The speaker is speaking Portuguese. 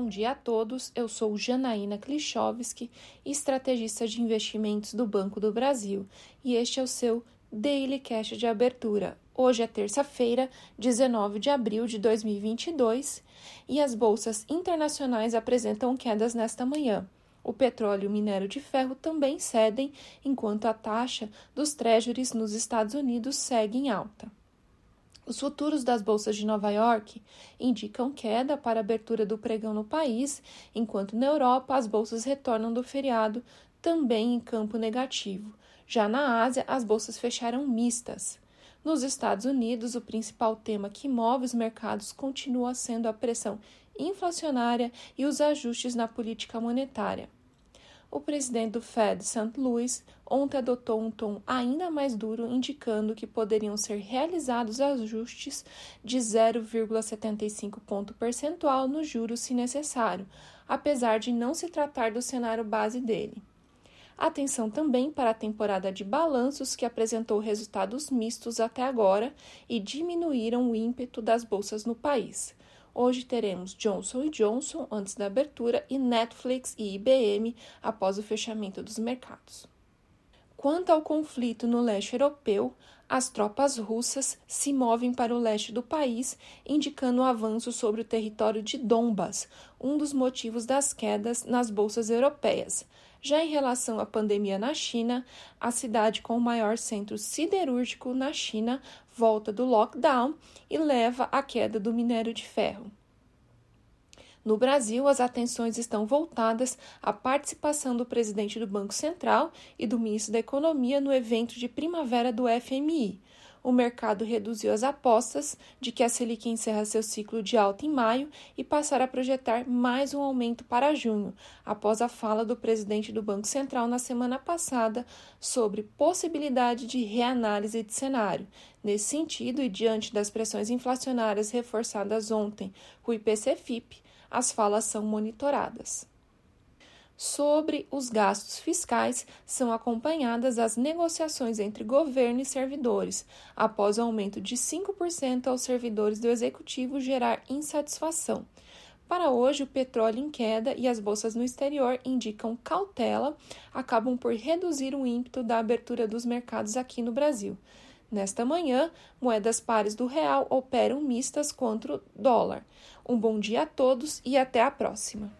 dia a todos. Eu sou Janaína Klichowski, estrategista de investimentos do Banco do Brasil, e este é o seu Daily Cash de abertura. Hoje é terça-feira, 19 de abril de 2022, e as bolsas internacionais apresentam quedas nesta manhã. O petróleo e o minério de ferro também cedem, enquanto a taxa dos treasuries nos Estados Unidos segue em alta. Os futuros das bolsas de Nova York indicam queda para a abertura do pregão no país, enquanto na Europa as bolsas retornam do feriado também em campo negativo. Já na Ásia, as bolsas fecharam mistas. Nos Estados Unidos, o principal tema que move os mercados continua sendo a pressão inflacionária e os ajustes na política monetária o presidente do Fed, St. Louis, ontem adotou um tom ainda mais duro, indicando que poderiam ser realizados ajustes de 0,75 ponto percentual no juros se necessário, apesar de não se tratar do cenário base dele. Atenção também para a temporada de balanços que apresentou resultados mistos até agora e diminuíram o ímpeto das bolsas no país. Hoje teremos Johnson Johnson antes da abertura e Netflix e IBM após o fechamento dos mercados. Quanto ao conflito no leste europeu, as tropas russas se movem para o leste do país, indicando o avanço sobre o território de Donbas, um dos motivos das quedas nas bolsas europeias. Já em relação à pandemia na China, a cidade com o maior centro siderúrgico na China volta do lockdown e leva à queda do minério de ferro. No Brasil, as atenções estão voltadas à participação do presidente do Banco Central e do ministro da Economia no evento de primavera do FMI o mercado reduziu as apostas de que a Selic encerra seu ciclo de alta em maio e passará a projetar mais um aumento para junho, após a fala do presidente do Banco Central na semana passada sobre possibilidade de reanálise de cenário. Nesse sentido, e diante das pressões inflacionárias reforçadas ontem o IPC-FIP, as falas são monitoradas sobre os gastos fiscais são acompanhadas as negociações entre governo e servidores, após o aumento de 5% aos servidores do executivo gerar insatisfação. Para hoje, o petróleo em queda e as bolsas no exterior indicam cautela, acabam por reduzir o ímpeto da abertura dos mercados aqui no Brasil. Nesta manhã, moedas pares do real operam mistas contra o dólar. Um bom dia a todos e até a próxima.